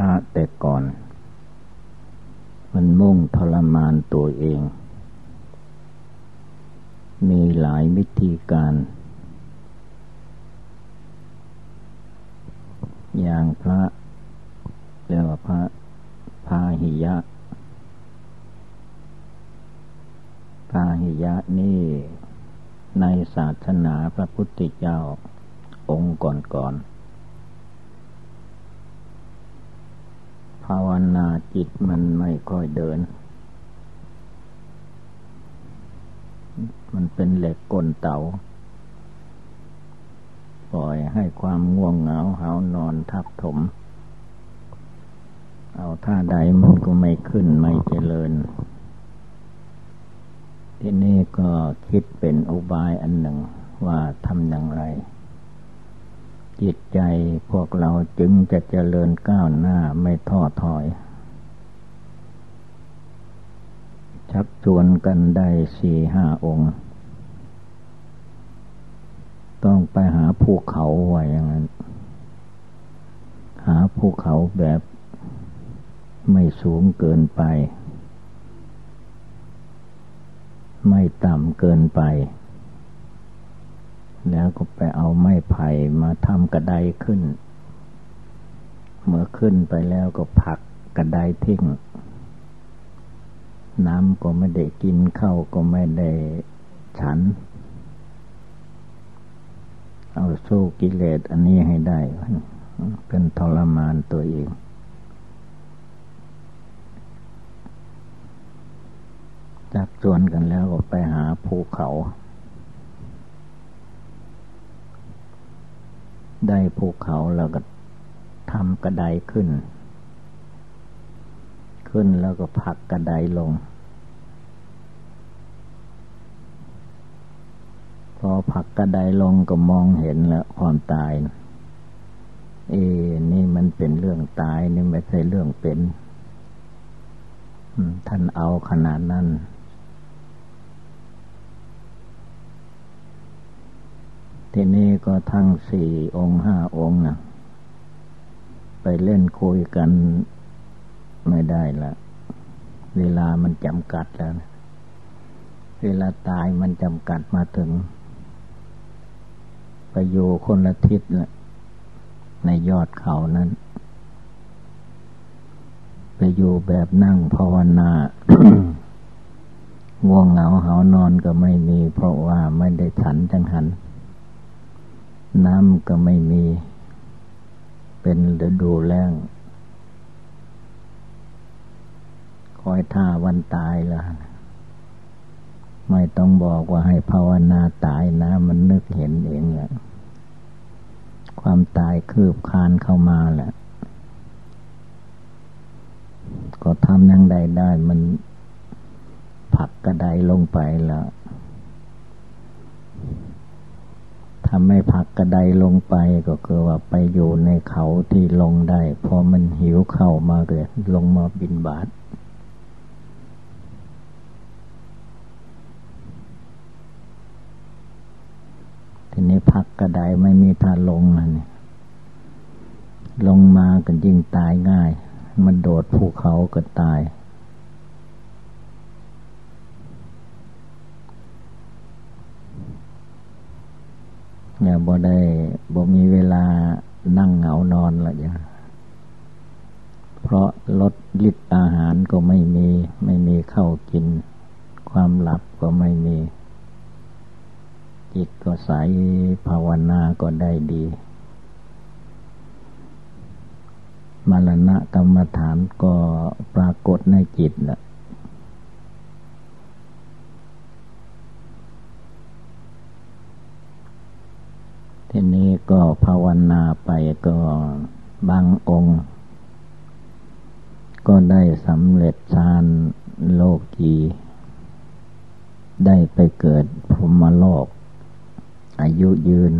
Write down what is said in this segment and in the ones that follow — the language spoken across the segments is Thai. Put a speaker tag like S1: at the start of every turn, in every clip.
S1: ระแต่ก่อน มันมุ่งทรมานตัวเอง มีหลายวิธีการ อย่างพระเรียกว่าพระพาหิยะพาหิยะนี่ในศาสนาพระพุทธเจ้าองค์ก่อนๆ ภาวนาจิตมันไม่ค่อยเดิน มันเป็นเหล็กกลเตา๋าปล่อยให้ความง่วงเหงาหานอนทับถม เอาท่าใดมันก็ไม่ขึ้นไม่เจริญ ที่นี่ก็คิดเป็นอุบายอันหนึ่งว่าทำอย่างไร จิตใจพวกเราจึงจะเจริญก้าวหน้าไม่ท้อถอย ชักชวนกันได้สี่ห้าองค์ ต้องไปหาภูเขาไว้อย่างนั้น หาภูเขาแบบไม่สูงเกินไป ไม่ต่ำเกินไป แล้วก็ไปเอาไม้ไผ่มาทำกระไดขึ้น เมื่อขึ้นไปแล้วก็ผักกระไดทิ้ง น้ำก็ไม่ได้กินเข้าก็ไม่ได้ฉัน เอาสู้กิเลสอันนี้ให้ได้เป็นทรมานตัวเองจากจวนกันแล้วก็ไปหาภูเขา ได้ภูเขาแล้วก็ทำกระไดขึ้น ขึ้นแล้วก็ผักกระไดลง พอผักกระไดลงก็มองเห็นแล้วความตาย เอนี่มันเป็นเรื่องตายนี่ไม่ใช่เรื่องเป็น ท่านเอาขนาดนั้น ทีนี้ก็ทั้งสี่องค์ห้าองค์นะไปเล่นคุยกันไม่ได้ละเวลามันจำกัดแล้วนะเวลาตายมันจำกัดมาถึง ไปอยู่คนละทิศละในยอดเขานั้น ไปอยู่แบบนั่งภาวนาง่วงเหงาเหานอนก็ไม่มี เพราะว่าไม่ได้ฉันจังหัน น้ำก็ไม่มี เป็นฤดูแล้ง คอยท่าวันตายละไม่ต้องบอกว่าให้ภาวนาตายนะ มันนึกเห็นเองแหละความตายคืบคานเข้ามาแหละ ก็ทำยังใดได้ มันผักกระไดลงไปแล้ว ถ้าไม่พักกระไดลงไปก็คือว่าไปอยู่ในเขาที่ลงได้ พอมันหิวเข้ามาเกิดลงมาบินบาททีนี้พักกระไดไม่มีทางลงนี่ลงมาก็ยิ่งตายง่าย มันโดดภูเขาก็ตาย เนี่ยบ่ได้บ่มีเวลานั่งเหงานอนละอย่าเพราะลดลิตอาหารก็ไม่มี ไม่มีเข้ากิน ความหลับก็ไม่มี จิตก็ใสภาวนาก็ได้ดีมรณะกรรมฐานก็ปรากฏในจิตแหละ ทีนี้ก็ภาวนาไปก็บางองค์ ก็ได้สำเร็จฌานโลกีได้ไปเกิดพรหมโลก อายุยืน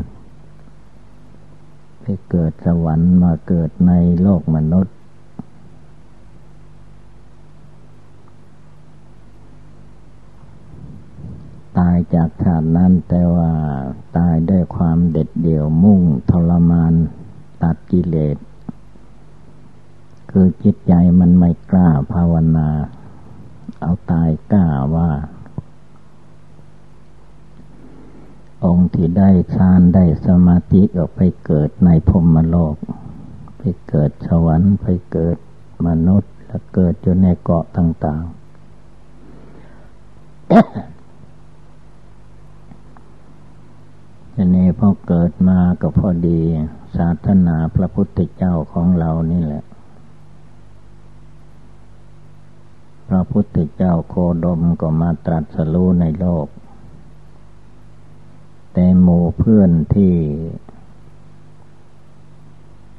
S1: ไปเกิดสวรรค์มาเกิดในโลกมนุษย์ ตายจากชาตินั้นแต่ว่าตายด้วยความเด็ดเดี่ยวมุ่งทรมานตัดกิเลส คือจิตใจมันไม่กล้าภาวนา เอาตายกล้าว่า องค์ที่ได้ฌานได้สมาธิก็ไปเกิดในพรมโลก ไปเกิดสวรรค์ไปเกิดมนุษย์ และเกิดอยู่ในเกาะต่าง ๆ ทีนี้พอเกิดมาก็พอดี ศาสนาพระพุทธเจ้าของเรานี่แหละ พระพุทธเจ้าโคดมก็มาตรัสรู้ในโลก แต่หมู่เพื่อนที่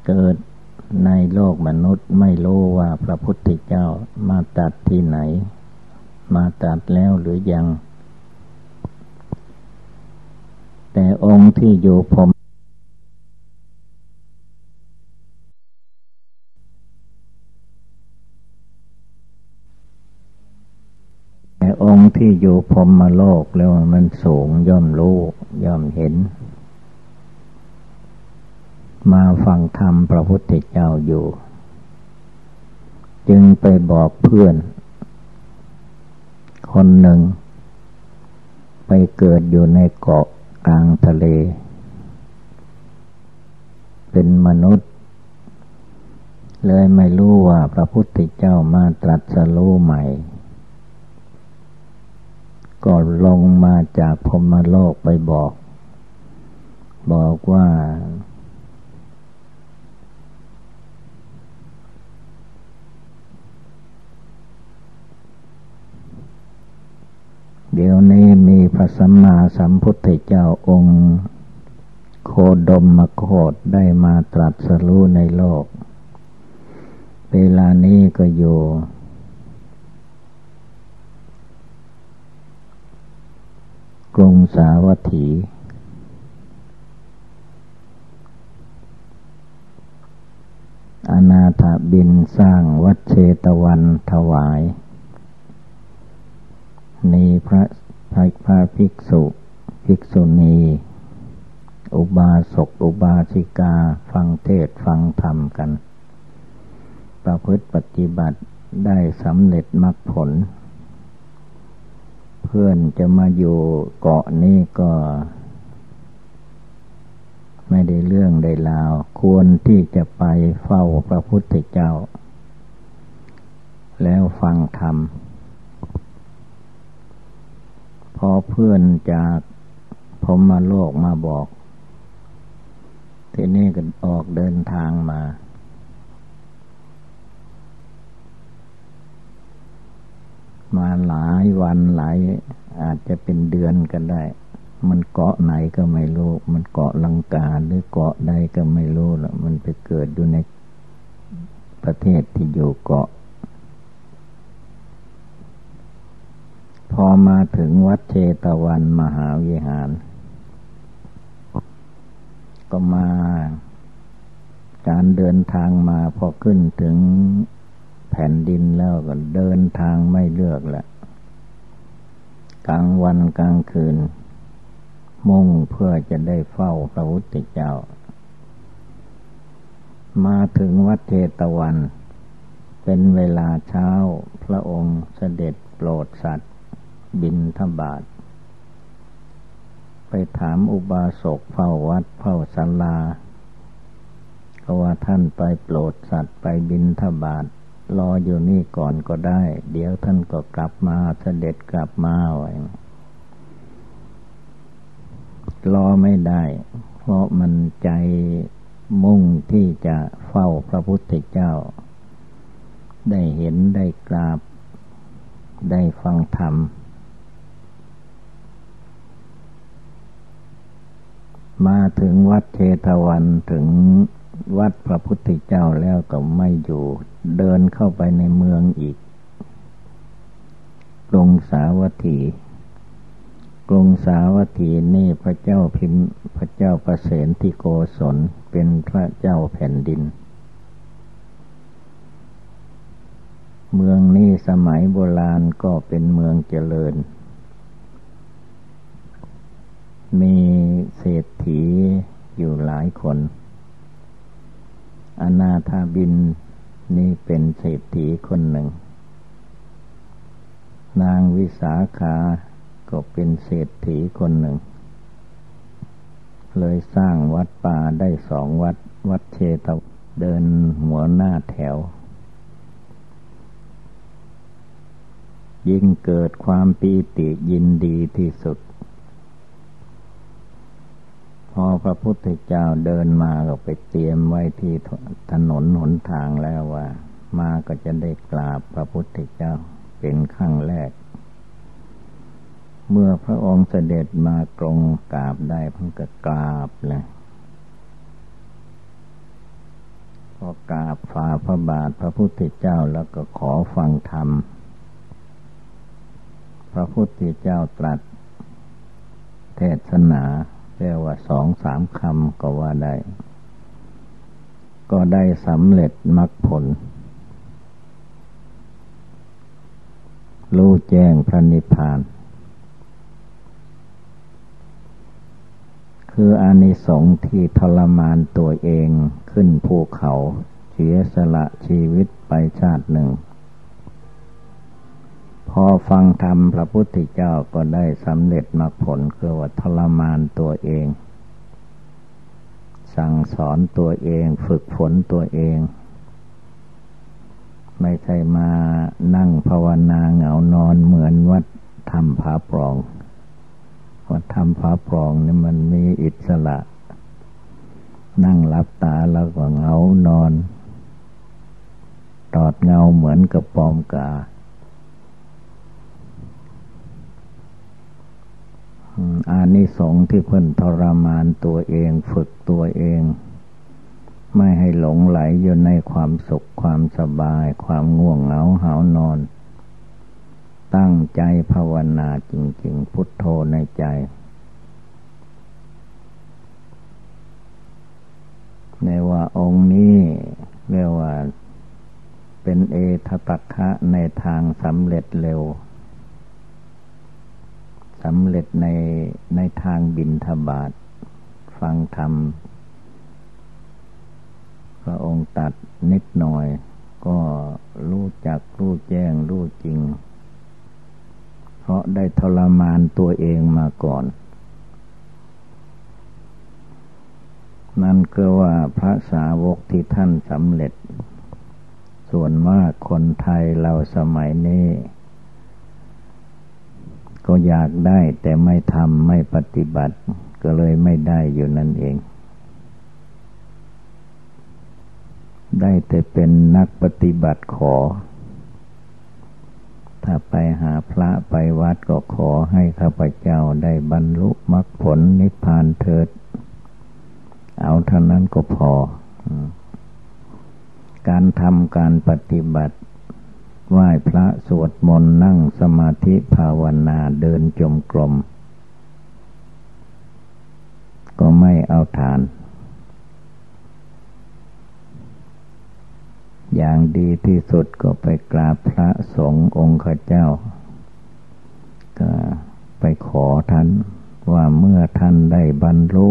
S1: เกิดในโลกมนุษย์ไม่รู้ว่าพระพุทธเจ้ามาตรัสที่ไหน มาตรัสแล้วหรือยัง แต่องค์ที่อยู่ผมแต่องค์ที่อยู่พรมมาโลกแล้วมันสูงย่อมรู้ย่อมเห็น มาฟังธรรมพระพุทธเจ้าอยู่ จึงไปบอกเพื่อน คนหนึ่ง ไปเกิดอยู่ในเกาะ กลางทะเล เป็นมนุษย์ เลยไม่รู้ว่าพระพุทธเจ้ามาตรัสรู้ใหม่ ก็ลงมาจากพมโลกไปบอก บอกว่า เดี๋ยวนี้มีพระสัมมาสัมพุทธเจ้าองค์ โคดมมโคดได้มาตรัสรู้ในโลก เวลานี้ก็อยู่กรุงสาวัตถี อนาถบินสร้างวัดเชตวันถวาย นีพระพระพระภิกษุ ภิกษุณี อุบาสก อุบาสิกา ฟังเทศฟังธรรมกัน ประพฤติปฏิบัติได้สำเร็จมรรคผล เพื่อนจะมาอยู่เกาะนี้ก็ ไม่ได้เรื่องได้ราว ควรที่จะไปเฝ้าพระพุทธเจ้า แล้วฟังธรรม พอเพื่อนจากผมมาโลกมาบอก ทีนี้ก็ออกเดินทางมา มาหลายวันหลาย อาจจะเป็นเดือนกันได้ มันเกาะไหนก็ไม่รู้ มันเกาะลังกาหรือเกาะใดก็ไม่รู้ละมันไปเกิดอยู่ในประเทศที่อยู่เกาะ พอมาถึงวัดเชตวันมหาวิหาร ก็มา การเดินทางมาพอขึ้นถึงแผ่นดินแล้วก็เดินทางไม่เลือกแหละกลางวันกลางคืน มุ่งเพื่อจะได้เฝ้าพระพุทธเจ้า มาถึงวัดเทตวัน เป็นเวลาเช้าพระองค์เสด็จโปรดสัตว์ บินทบาท ไปถามอุบาสกเฝ้าวัดเฝ้าศาลาก็ว่าท่านไปโปรดสัตว์ไปบินทบาทรออยู่นี่ก่อนก็ได้ เดี๋ยวท่านก็กลับมาเสด็จกลับมาไว้รอไม่ได้ เพราะมันใจมุ่งที่จะเฝ้าพระพุทธเจ้า ได้เห็นได้กราบ ได้ฟังธรรม มาถึงวัดเทตวันถึงวัดพระพุทธเจ้าแล้วก็ไม่อยู่ เดินเข้าไปในเมืองอีก กรุงสาวัตถีกรุงสาวัตถีนี่พระเจ้าพิมพระเจ้าประเสนที่โกศลเป็นพระเจ้าแผ่นดิน เมืองนี้สมัยโบราณก็เป็นเมืองเจริญ มีเศรษฐีอยู่หลายคน อนาถาบินนี่เป็นเศรษฐีคนหนึ่ง นางวิสาขาก็เป็นเศรษฐีคนหนึ่ง เลยสร้างวัดป่าได้สองวัด วัดเชตเดินหัวหน้าแถว ยิ่งเกิดความปีติยินดีที่สุด อพระพุทธเจ้าเดินมาก็ไปเตรียมไว้ที่ถนนหนทางแล้วว่า มาก็จะได้กราบพระพุทธเจ้าเป็นครั้งแรก เมื่อพระองค์เสด็จมากรงกราบได้พังก็กราบเลยพอกราบฝ่าพระบาทพระพุทธเจ้าแล้วก็ขอฟังธรรม พระพุทธเจ้าตรัสเทศนา เรียกว่าสองสามคำก็ว่าได้ ก็ได้สำเร็จมรรคผล รู้แจ้งพระนิพพาน คืออานิสงส์ที่ทรมานตัวเองขึ้นภูเขา เสียสละชีวิตไปชาติหนึ่ง พอฟังธรรมพระพุทธเจ้าก็ได้สำเร็จมาผลคือว่าทรมานตัวเอง สั่งสอนตัวเองฝึกฝนตัวเอง ไม่ใช่มานั่งภาวนาเหงานอนเหมือนวัดทำผาปรองว่าทำฟ้าปรองนี่มันมีอิสระ นั่งหลับตาแล้วก็เหงานอน ตอดเงาเหมือนกับปอมกา อานิสงส์ที่เพิ่นทรมานตัวเองฝึกตัวเอง ไม่ให้หลงไหลอยู่ในความสุขความสบาย ความง่วงเหงาหานอน ตั้งใจภาวนาจริง ๆ พุทโธในใจ ในว่าองค์นี้เรียกว่าเป็นเอทตัคะในทางสำเร็จเร็ว สำเร็จในในทางบินทบาท ฟังธรรม พระองค์ตัดนิดหน่อย ก็รู้จักรู้แจ้งรู้จริง เพราะได้ทรมานตัวเองมาก่อน นั่นก็ว่าพระสาวกที่ท่านสำเร็จ ส่วนมากคนไทยเราสมัยนี้ ก็อยากได้แต่ไม่ทำไม่ปฏิบัติ ก็เลยไม่ได้อยู่นั่นเอง ได้แต่เป็นนักปฏิบัติขอ ถ้าไปหาพระไปวัดก็ขอให้ข้าพเจ้าได้บรรลุมรรคผลนิพพานเถิด เอาเท่านั้นก็พอ การทำการปฏิบัติ ไหว้พระสวดมนต์นั่งสมาธิภาวนาเดินจมกรมก็ไม่เอาฐาน อย่างดีที่สุดก็ไปกราบพระสงฆ์องค์ข้าเจ้า ก็ไปขอท่านว่าเมื่อท่านได้บรรลุ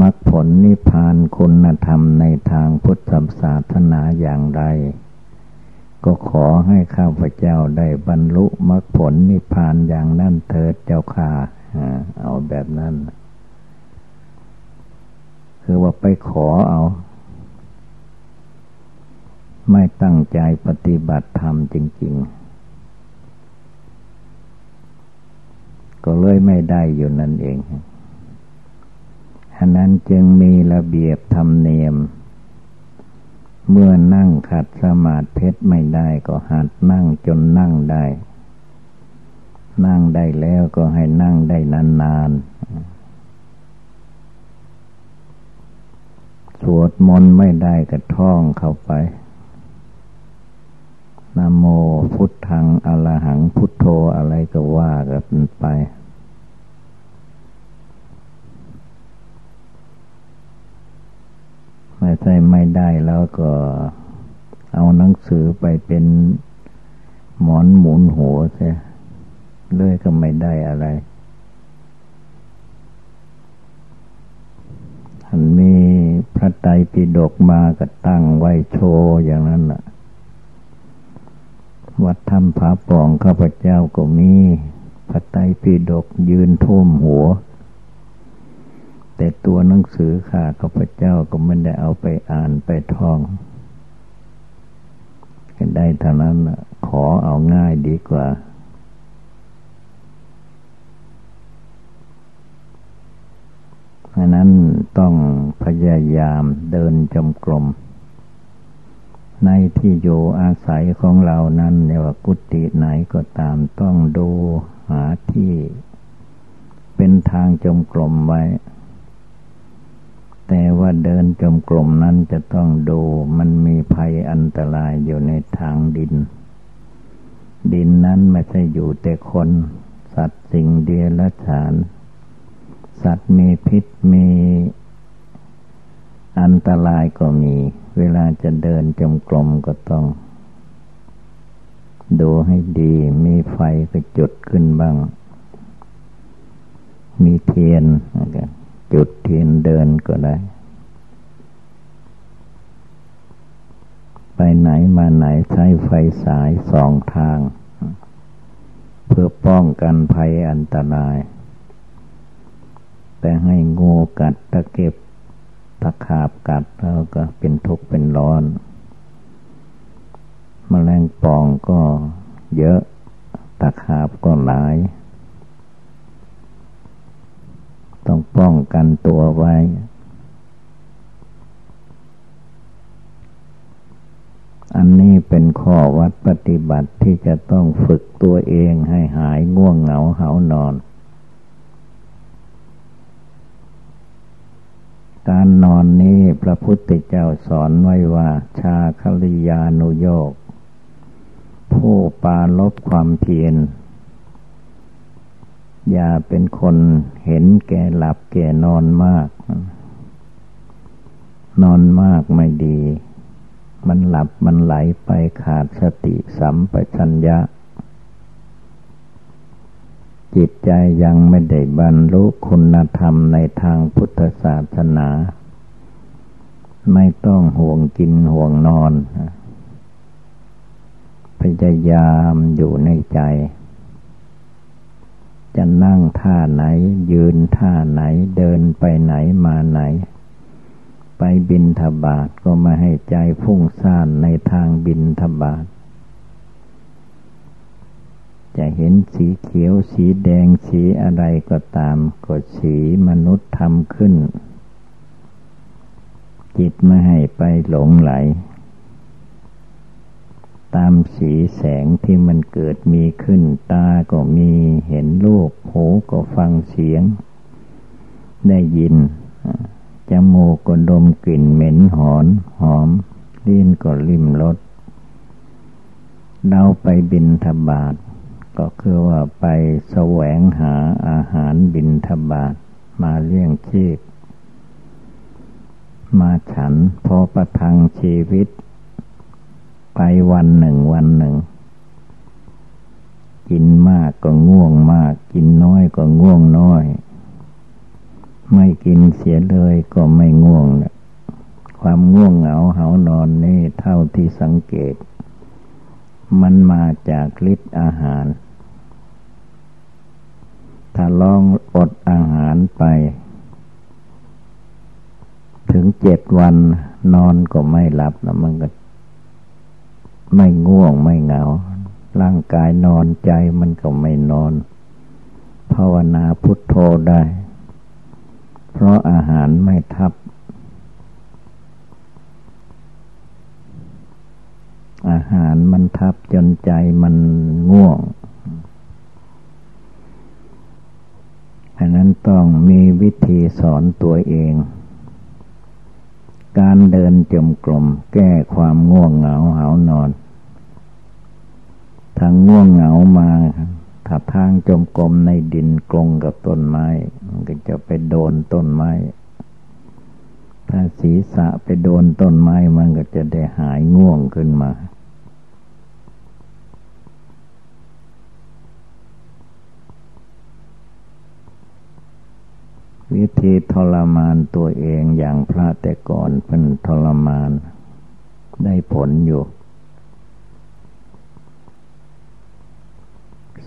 S1: มรรคผลนิพพานคุณธรรมในทางพุทธศาสนาอย่างไร ก็ขอให้ข้าพเจ้าได้บรรลุมรรคผลนิพพานอย่างนั้นเถิดเจ้าค่ะเอาแบบนั้น คือว่าไปขอเอา ไม่ตั้งใจปฏิบัติธรรมจริง ๆ ก็เลยไม่ได้อยู่นั่นเองฉะนั้นจึงมีระเบียบธรรมเนียม เมื่อนั่งขัดสมาธิไม่ได้ก็หัดนั่งจนนั่งได้ นั่งได้แล้วก็ให้นั่งได้นานๆ สวดมนต์ไม่ได้ก็ท่องเข้าไปนโมพุทธังอรหังพุทโธอะไรก็ว่ากันไป ไม่ใช่ไม่ได้แล้วก็เอาหนังสือไปเป็นหมอนหมุนหัวใช่เลยก็ไม่ได้อะไรอันมีพระไตรปิฎกมาก็ตั้งไว้โชว์อย่างนั้นแหละวัดธรรมผาปองข้าพเจ้าก็มีพระไตรปิฎกยืนท่วมหัว แต่ตัวหนังสือข้าข้าพเจ้าก็ไม่ได้เอาไปอ่านไปท่องได้เท่านั้นขอเอาง่ายดีกว่า เพราะนั้นต้องพยายามเดินจมกลม ในที่อยู่อาศัยของเรานั้นเรียกว่ากุฏิไหนก็ตามต้องดูหาที่ เป็นทางจมกลมไว้ แต่ว่าเดินจมกลมนั้นจะต้องดูมันมีภัยอันตรายอยู่ในทางดิน ดินนั้นไม่ใช่อยู่แต่คน สัตว์สิ่งเดียรฉาน สัตว์มีพิษมีอันตรายก็มี เวลาจะเดินจมกลมก็ต้อง ดูให้ดี มีไฟก็จุดขึ้นบ้าง มีเทียน จุดเทียนเดินก็ได้ ไปไหนมาไหนใช้ไฟสายสองทาง เพื่อป้องกันภัยอันตราย แต่ให้งูกัดตะเก็บตะขาบกัดแล้วก็เป็นทุกข์เป็นร้อนมแมลงป่องก็เยอะ ตะขาบก็หลาย ต้องป้องกันตัวไว้ อันนี้เป็นข้อวัดปฏิบัติที่จะต้องฝึกตัวเองให้หายง่วงเหงาเหานอน การนอนนี้พระพุทธเจ้าสอนไว้ว่า ชาคลิยานุโยกผู้ปาลบความเพียร อย่าเป็นคนเห็นแก่หลับแก่นอนมาก นอนมากไม่ดี มันหลับมันไหลไปขาดสติสัมปชัญญะ จิตใจยังไม่ได้บรรลุคุณธรรมในทางพุทธศาสนา ไม่ต้องห่วงกินห่วงนอน พยายามอยู่ในใจ จะนั่งท่าไหน ยืนท่าไหนเดินไปไหนมาไหน ไปบินทบาทก็มาให้ใจพุ่งซ่านในทางบินทบาทจะเห็นสีเขียวสีแดงสีอะไรก็ตามก็สีมนุษย์ทำขึ้น จิตไม่ให้ไปหลงไหล ตามสีแสงที่มันเกิดมีขึ้น ตาก็มีเห็นรูปหูก็ฟังเสียง ได้ยิน จมูกก็ดมกลิ่นเหม็นหอนหอม ลิ้นก็ลิ้มรสเราไปบินทบาท ก็คือว่าไปแสวงหาอาหารบินทบาทมาเลี้ยงชีพ มาฉันพอประทังชีวิต ไปวันหนึ่งวันหนึ่ง กินมากก็ง่วงมาก กินน้อยก็ง่วงน้อย ไม่กินเสียเลยก็ไม่ง่วงความง่วงเหงาเหานอนนี่เท่าที่สังเกต มันมาจากฤทธิ์อาหาร ถ้าลองอดอาหารไป ถึงเจ็ดวันนอนก็ไม่หลับแล้วมันก็ ไม่ง่วงไม่เหงา ร่างกายนอนใจมันก็ไม่นอน ภาวนาพุทโธได้ เพราะอาหารไม่ทับ อาหารมันทับจนใจมันง่วงอันนั้นต้องมีวิธีสอนตัวเอง การเดินจมกลม แก้ความง่วงเหงาเหานอน ทางง่วงเหงามาถ้าทางจมกลมในดินกลงกับต้นไม้ มันก็จะไปโดนต้นไม้ ถ้าศีรษะไปโดนต้นไม้มันก็จะได้หายง่วงขึ้นมา วิธีทรมานตัวเองอย่างพระแต่ก่อนเป็นทรมาน ได้ผลอยู่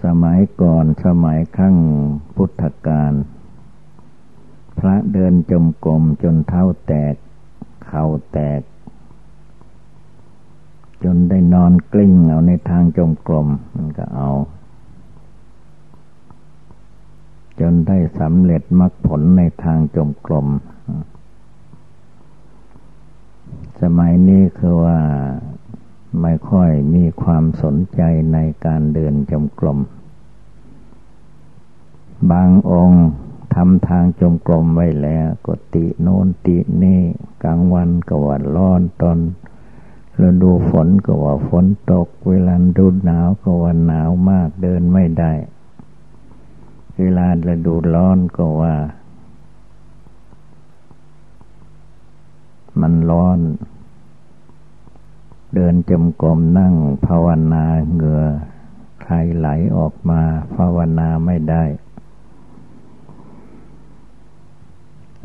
S1: สมัยก่อนสมัยครั้งพุทธกาลพระเดินจมกรมจนเท้าแตก เข่าแตก จนได้นอนกลิ้งเอาในทางจมกรมมันก็เอา จนได้สำเร็จมรรคผลในทางจมกรมสมัยนี้คือว่าไม่ค่อยมีความสนใจในการเดินจมกรมบางองค์ทำทางจมกรมไว้แล้วกติโน้นตินี่กลางวันก็ว่าร้อนตอนฤดูฝนก็ว่าฝนตก เวลาดูหนาวก็ว่าหนาวมากเดินไม่ได้ เวลาฤดูร้อนก็ว่า มันร้อน เดินจมกรมนั่งภาวนาเหงื่อใครไหลออกมาภาวนาไม่ได้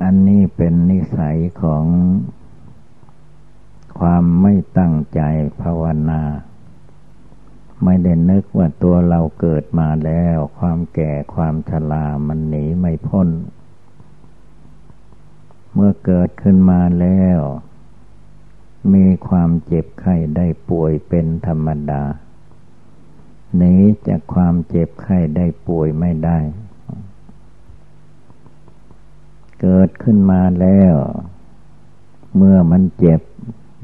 S1: อันนี้เป็นนิสัยของความไม่ตั้งใจภาวนา ไม่ได้นึกว่าตัวเราเกิดมาแล้ว ความแก่ความชรามันหนีไม่พ้น เมื่อเกิดขึ้นมาแล้ว มีความเจ็บไข้ได้ป่วยเป็นธรรมดาหนีจากความเจ็บไข้ได้ป่วยไม่ได้ เกิดขึ้นมาแล้ว เมื่อมันเจ็บ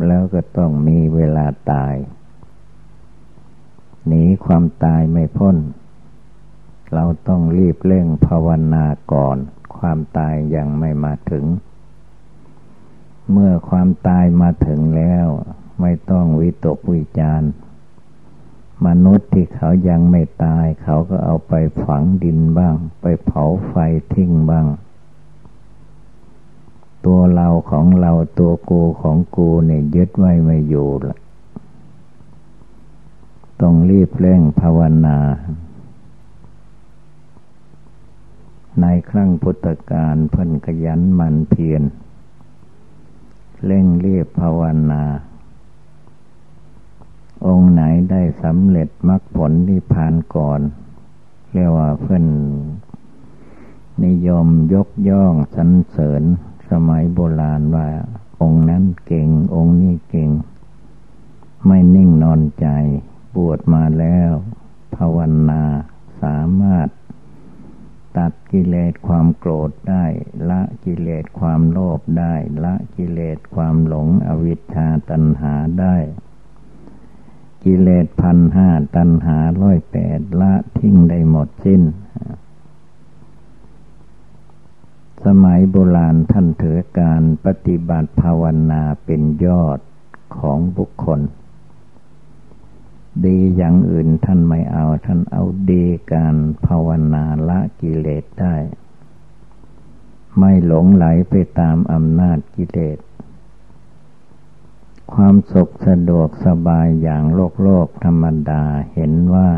S1: แล้วก็ต้องมีเวลาตาย หนีความตายไม่พ้น เราต้องรีบเร่งภาวนาก่อน ความตายยังไม่มาถึง เมื่อความตายมาถึงแล้ว ไม่ต้องวิตกวิจารมนุษย์ที่เขายังไม่ตาย เขาก็เอาไปฝังดินบ้าง ไปเผาไฟทิ้งบ้าง ตัวเราของเราตัวกูของกูเนี่ยยึดไว้ไม่อยู่ละ ต้องรีบเร่งภาวนา ในครั้งพุทธกาลเพิ่นขยันมันเพียรเร่งรีบภาวนา องค์ไหนได้สำเร็จมรรคผลที่ผ่านก่อน เรียกว่าเพิ่นนิยมยกย่องสรรเสริญสมัยโบราณว่า องค์นั้นเก่ง องค์นี้เก่ง ไม่นิ่งนอนใจ บวชมาแล้ว ภาวนาสามารถ ตัดกิเลสความโกรธได้ ละกิเลสความโลภได้ ละกิเลสความหลงอวิชชาตัณหาได้ กิเลสพันห้าตัณหาร้อยแปดละทิ้งได้หมดสิ้น สมัยโบราณท่านถือการปฏิบัติภาวนาเป็นยอดของบุคคล ดีอย่างอื่นท่านไม่เอา ท่านเอาดีการภาวนาละกิเลสได้ ไม่หลงไหลไปตามอำนาจกิเลส ความสุขสะดวกสบายอย่างโลกโลกธรรมดาเห็นว่า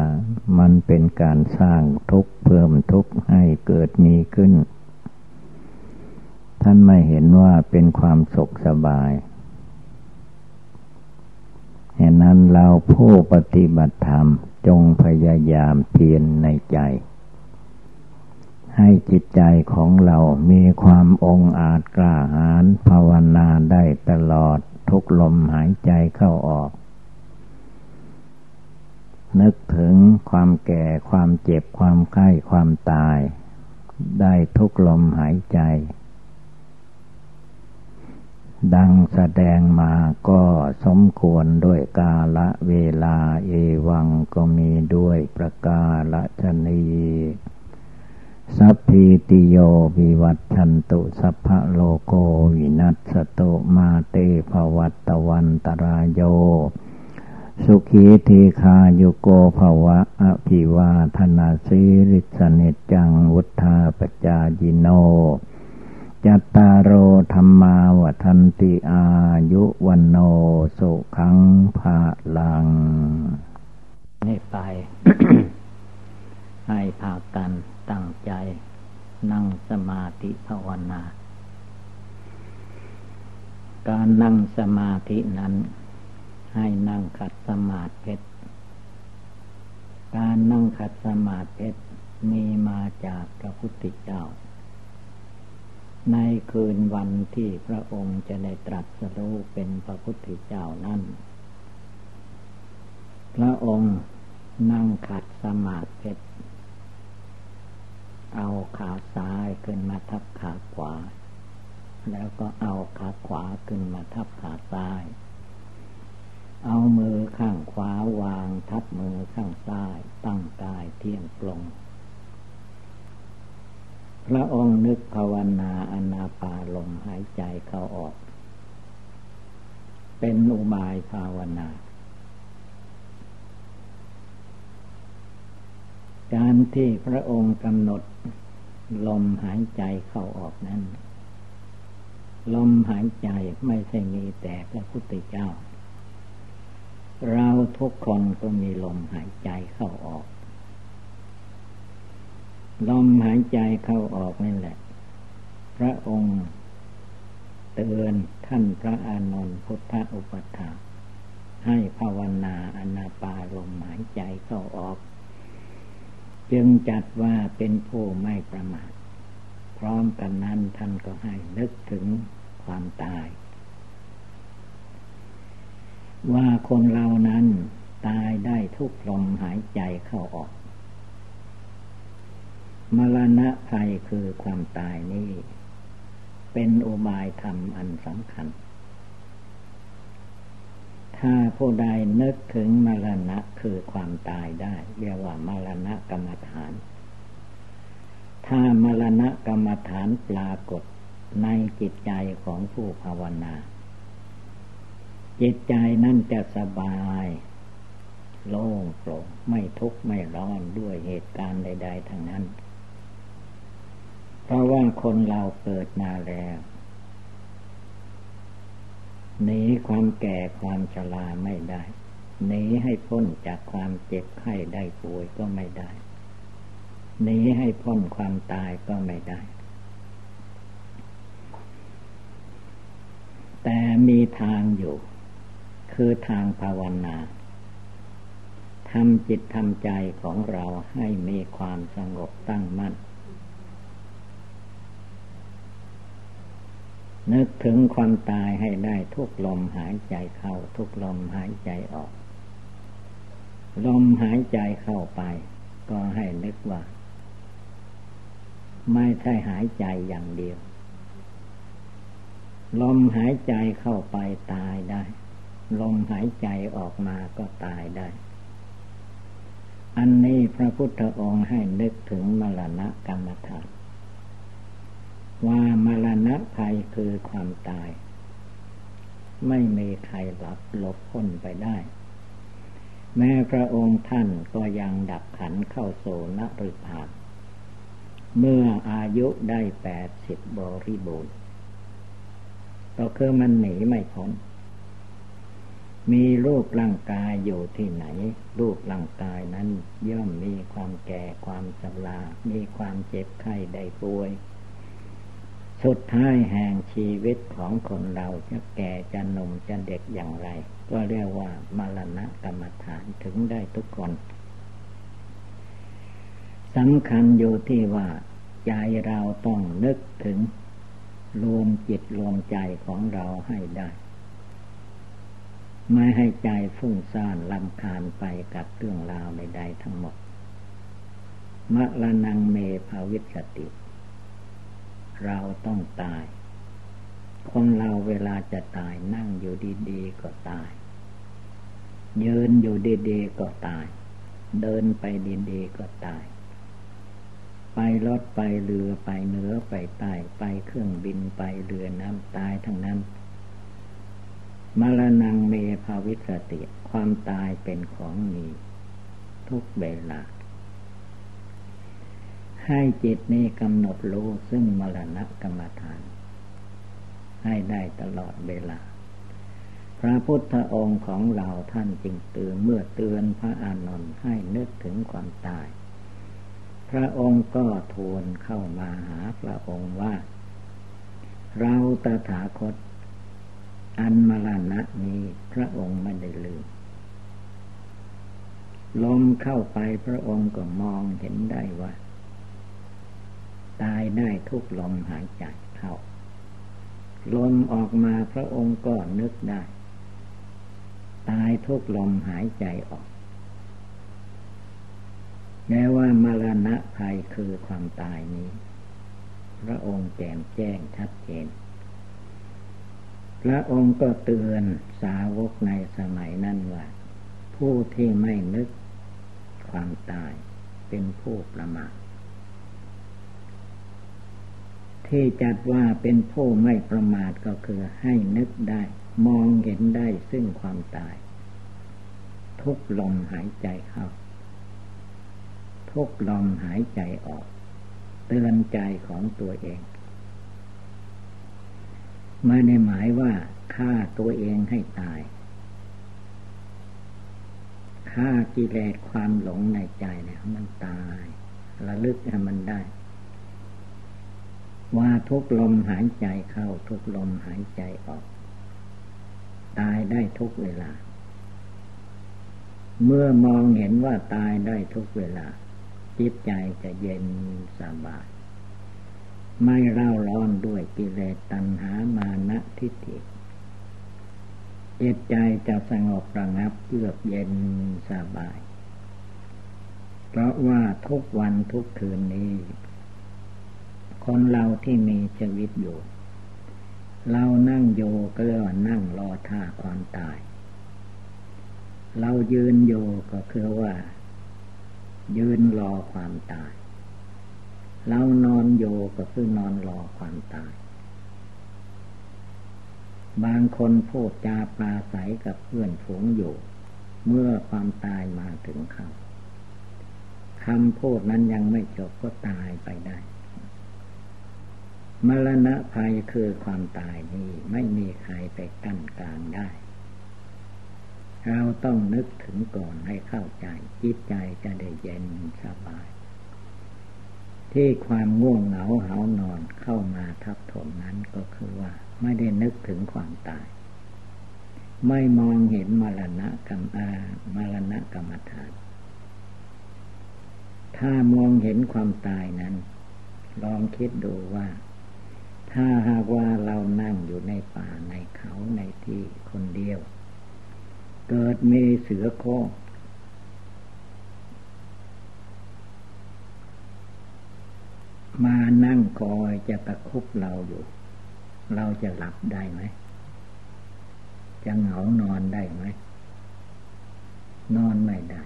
S1: มันเป็นการสร้างทุกข์เพิ่มทุกข์ให้เกิดมีขึ้น ท่านไม่เห็นว่าเป็นความสุขสบาย เหตุนั้นเราผู้ปฏิบัติธรรมจงพยายามเพียรในใจ ให้จิตใจของเรามีความองอาจกล้าหาญภาวนาได้ตลอดทุกลมหายใจเข้าออก นึกถึงความแก่ความเจ็บความไข้ความตาย ได้ทุกลมหายใจ ดังแสดงมาก็สมควรด้วยกาละเวลาเอวังก็มีด้วยประกาละชนีสัพพิติโยวิวัตชันตุสัพพะโลโกวินัสตุมาเตภวัตวันตรายโย สุขีทีคาโยโกภวะอภิวาธนาสิริสเนจังวุธาปจายิโน จัตตารโอธรรมาวัันติอายุวันโนสุขังภาลัง
S2: นี่ไป ให้พากันตั้งใจ
S1: นั่งสมาธิภาวนา การนั่งสมาธินั้น ให้นั่งขัดสมาธิการนั่งขัดสมาธิมีมาจากพระพุทธเจ้า ในคืนวันที่พระองค์จะได้ตรัสรู้เป็นพระพุทธเจ้านั้น พระองค์นั่งขัดสมาธิเอาขาซ้ายขึ้นมาทับขาขวา แล้วก็เอาขาขวาขึ้นมาทับขาซ้าย เอามือข้างขวาวางทับมือข้างซ้ายตั้งกายเที่ยงตรง พระองค์นึกภาวนาอนาปาลมหายใจเข้าออก เป็นอุบายภาวนา การที่พระองค์กำหนด ลมหายใจเข้าออกนั้น ลมหายใจไม่ใช่มีแต่พระพุทธเจ้า เราทุกคนก็มีลมหายใจเข้าออก ลมหายใจเข้าออกนี่นแหละ พระองค์เตือนท่านพระอานนท์พุทธอุปถาให้ภาวนาอนาปาลมหายใจเข้าออก จึงจัดว่าเป็นผู้ไม่ประมาทพร้อมกันนั้นท่านก็ให้นึกถึงความตาย ว่าคนเรานั้นตายได้ทุกลมหายใจเข้าออก มรณะภัยคือความตายนี้เป็นอุบายธรรมอันสำคัญ ถ้าผู้ใดนึกถึงมรณะคือความตายได้ เรียกว่ามรณะกรรมฐาน ถ้ามรณะกรรมฐานปรากฏในจิตใจของผู้ภาวนา จิตใจนั่นจะสบายโล่งโปร่งไม่ทุกข์ไม่ร้อนด้วยเหตุการณ์ใด ๆ ทั้งนั้น เพราะว่าคนเราเกิดมาแล้วหนีความแก่ความชราไม่ได้หนีให้พ้นจากความเจ็บไข้ได้ป่วยก็ไม่ได้หนีให้พ้นความตายก็ไม่ได้ แต่มีทางอยู่ คือทางภาวนาทำจิตทำใจของเราให้มีความสงบตั้งมั่น นึกถึงความตายให้ได้ทุกลมหายใจเข้า ทุกลมหายใจออก ลมหายใจเข้าไป ก็ให้นึกว่า ไม่ใช่หายใจอย่างเดียว ลมหายใจเข้าไปตายได้ ลมหายใจออกมาก็ตายได้ อันนี้พระพุทธองค์ให้นึกถึงมรณะกรรมฐานว่า มรณะภัยคือความตาย ไม่มีใครหลับหลบพ้นไปได้ แม้พระองค์ท่านก็ยังดับขันเข้าโซนริพานเมื่ออายุได้แปดสิบบริบูรณ์ก็คือมันหนีไม่พ้น มีรูปร่างกายอยู่ที่ไหน รูปร่างกายนั้นย่อมมีความแก่ความชรามีความเจ็บไข้ได้ป่วย สุดท้ายแห่งชีวิตของคนเราจะแก่จะหนุ่มจะเด็กอย่างไร ก็เรียกว่ามรณะกรรมฐานถึงได้ทุกคนสำคัญอยู่ที่ว่าใจเราต้องนึกถึงรวมจิตรวมใจของเราให้ได้ ไม่ให้ใจฟุ้งซ่านลำคาญไปกับเรื่องราวใดๆทั้งหมดมะละนังเมภาวิสติ เราต้องตาย คนเราเวลาจะตายนั่งอยู่ดีๆก็ตาย ยืนอยู่ดีๆก็ตาย เดินไปดีๆก็ตาย ไปรถไปเรือไปเหนือไปใต้ไปเครื่องบินไปเรือน้ำตายทั้งนั้นมรณงเมภาวิสติ ความตายเป็นของมี ทุกเวลา ให้จิตนี้กำหนดรู้ซึ่งมรณะกรรมฐาน ให้ได้ตลอดเวลา พระพุทธองค์ของเราท่านจึงเตือนเมื่อเตือนพระอานนท์ให้นึกถึงความตาย พระองค์ก็ทูลเข้ามาหาพระองค์ว่า เราตถาคต อันมรณะนี้พระองค์ไม่ได้ลืมลมเข้าไปพระองค์ก็มองเห็นได้ว่า ตายได้ทุกลมหายใจเข้าลมออกมาพระองค์ก็นึกได้ ตายทุกลมหายใจออกแม้ว่ามรณะภัยคือความตายนี้ พระองค์แจ่มแจ้งชัดเจน พระองค์ก็เตือนสาวกในสมัยนั้นว่า ผู้ที่ไม่นึกความตายเป็นผู้ประมาท ที่จัดว่าเป็นผู้ไม่ประมาทก็คือให้นึกได้ มองเห็นได้ซึ่งความตาย ทุกลมหายใจเข้า ทุกลมหายใจออก เตือนใจของตัวเองไม่ได้หมายว่าฆ่าตัวเองให้ตายฆ่ากิเลสความหลงในใจเนี่ยมันตายระลึกให้มันได้ ว่าทุกลมหายใจเข้าทุกลมหายใจออก ตายได้ทุกเวลา เมื่อมองเห็นว่าตายได้ทุกเวลา จิตใจจะเย็นสบาย ไม่เร่าร้อนด้วยกิเลสตัณหามานะทิฏฐิจิตใจจะสงบระงับเยือกเย็นสบาย เพราะว่าทุกวันทุกคืนนี้ คนเราที่มีชีวิตอยู่ เรานั่งโยก็เรียกว่านั่งรอท่าความตาย เรายืนโยก็คือว่า ยืนรอความตาย เรานอนโยก็คือนอนรอความตาย บางคนพูดจาปราศัยกับเพื่อนฝูงอยู่ เมื่อความตายมาถึงเขาคำพูดนั้นยังไม่จบก็ตายไปได้ มรณะภัยคือความตายนี้ไม่มีใครไปกั้นกลางได้ เราต้องนึกถึงก่อนให้เข้าใจ จิตใจจะได้เย็นสบาย ที่ความง่วงเหงาเหานอนเข้ามาทับถมนั้นก็คือว่า ไม่ได้นึกถึงความตาย ไม่มองเห็นมรณะกรรมอามรณะกรรมฐานถ้ามองเห็นความตายนั้น ลองคิดดูว่า ถ้าหากว่าเรานั่งอยู่ในป่าในเขาในที่คนเดียว เกิดมีเสือโคร่งมานั่งคอยจะตะคุบเราอยู่ เราจะหลับได้ไหม จะเหงานอนได้ไหม นอนไม่ได้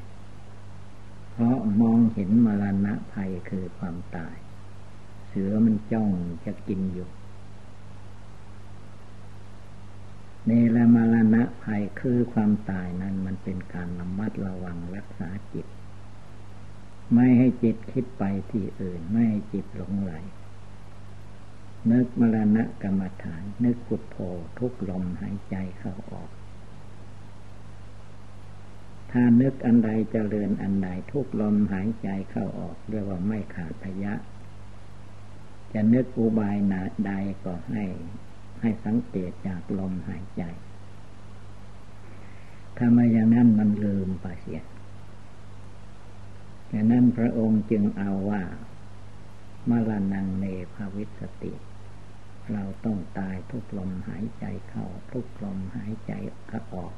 S1: เพราะมองเห็นมรณะภัยคือความตาย เสือมันจ้องจะกินอยู่เนรมรณะภัยคือความตายนั้นมันเป็นการระมัดระวังรักษาจิต ไม่ให้จิตคิดไปที่อื่น ไม่ให้จิตหลงไหล นึกมรณะกรรมฐาน นึกพุทโธทุกลมหายใจเข้าออก ถ้านึกอันใดจเจริญอันใดทุกลมหายใจเข้าออก เรียกว่าไม่ขาดพยะ จะนึกอุบายนาใดก็ให้ให้สังเกตจากลมหายใจ ถ้ามาอย่างนั้นมันลืมไปเสียดังนั้นพระองค์จึงเอาว่ามรณงเนภาวิสติ เราต้องตายทุกลมหายใจเข้าทุกลมหายใจออก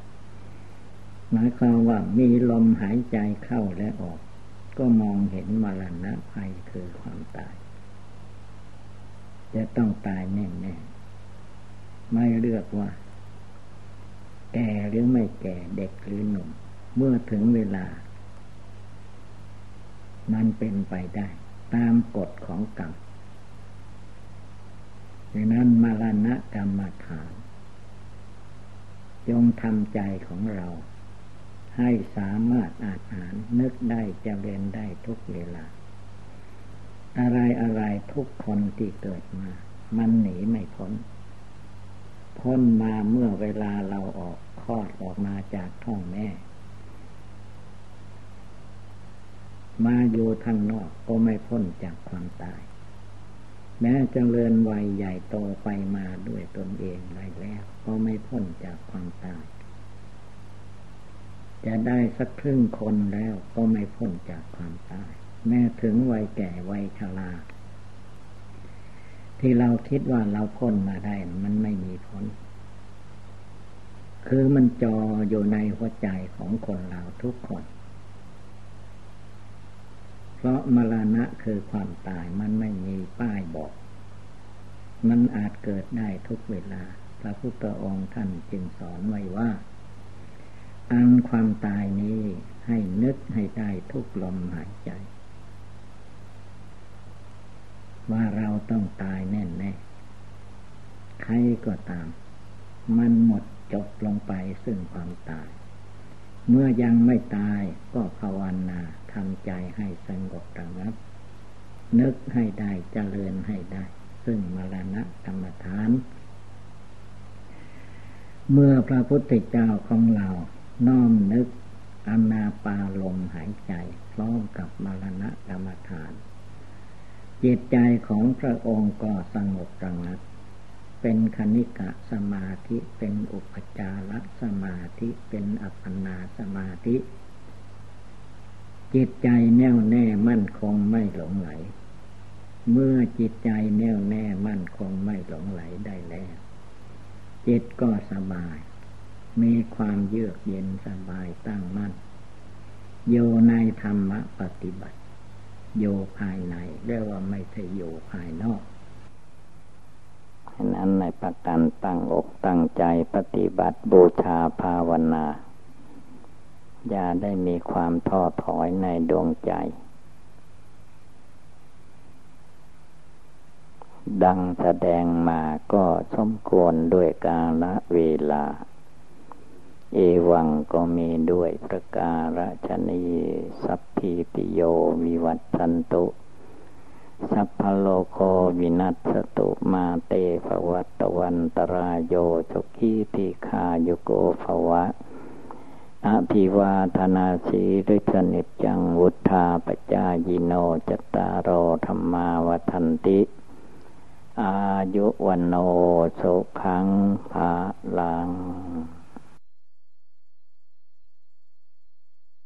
S1: หมายความว่ามีลมหายใจเข้าและออก ก็มองเห็นมรณะภัยคือความตาย จะต้องตายแน่ๆไม่เลือกว่า แก่หรือไม่แก่เด็กหรือหนุ่ม เมื่อถึงเวลา มันเป็นไปได้ ตามกฎของกรรมดังนั้นมรณะกรรมฐาน จงทำใจของเรา ให้สามารถอาหารนึกได้จะเรียนได้ทุกเวลา อะไรอะไรทุกคนที่เกิดมา มันหนีไม่พ้น พ้นมาเมื่อเวลาเราออกคลอดออกมาจากท้องแม่ มาอยู่ทางนอกก็ไม่พ้นจากความตาย แม้จะเริญวัยใหญ่โตไปมาด้วยตนเองได้แล้ว ก็ไม่พ้นจากความตาย จะได้สักครึ่งคนแล้วก็ไม่พ้นจากความตาย แม้ถึงวัยแก่วัยชราที่เราคิดว่าเราพ้นมาได้ มันไม่มีพ้น คือมันจออยู่ในหัวใจของคนเราทุกคน เพราะมรณะคือความตายมันไม่มีป้ายบอก มันอาจเกิดได้ทุกเวลา พระพุทธองค์ท่านจึงสอนไว้ว่า อันความตายนี้ให้นึกให้ได้ทุกลมหายใจ ว่าเราต้องตายแน่แน่ใครก็ตาม มันหมดจบลงไปซึ่งความตาย เมื่อยังไม่ตายก็ภาวนาทำใจให้สงบระงับ นึกให้ได้เจริญให้ได้ ซึ่งมรณะกรรมฐาน เมื่อพระพุทธเจ้าของเราน้อมนึกอนาปาลมหายใจพร้อมกับมรณะกรรมฐาน จิตใจของพระองค์ก็สงบระงับเป็นคณิกะสมาธิเป็นอุปจารสมาธิเป็นอัปปนาสมาธิ จิตใจแน่วแน่มั่นคงไม่หลงไหล เมื่อจิตใจแน่วแน่มั่นคงไม่หลงไหลได้แล้ว จิตก็สบาย มีความเยือกเย็นสบายตั้งมั่น โยในธรรมปฏิบัติ อยู่ภายในเรียกว่าไม่ใช่อยู่ภายนอกฉะนั้นในประกันตั้งอกตั้งใจปฏิบัติบูชาภาวนา อย่าได้มีความท้อถอยในดวงใจ ดังแสดงมาก็สมควรด้วยกาลเวลา เอวังก็มีด้วยประการฉนีสัพพิติโยวิวัตสันตุ สัพพโลโควินัสตุมาเตภวัตวันตรายโยสุขีติคาโยโกภวะอภิวาธนาสีริสนิจังวุธาปจายิโนจตารโอธรรมาวทันติ อายุวันโนสุขังภาลัง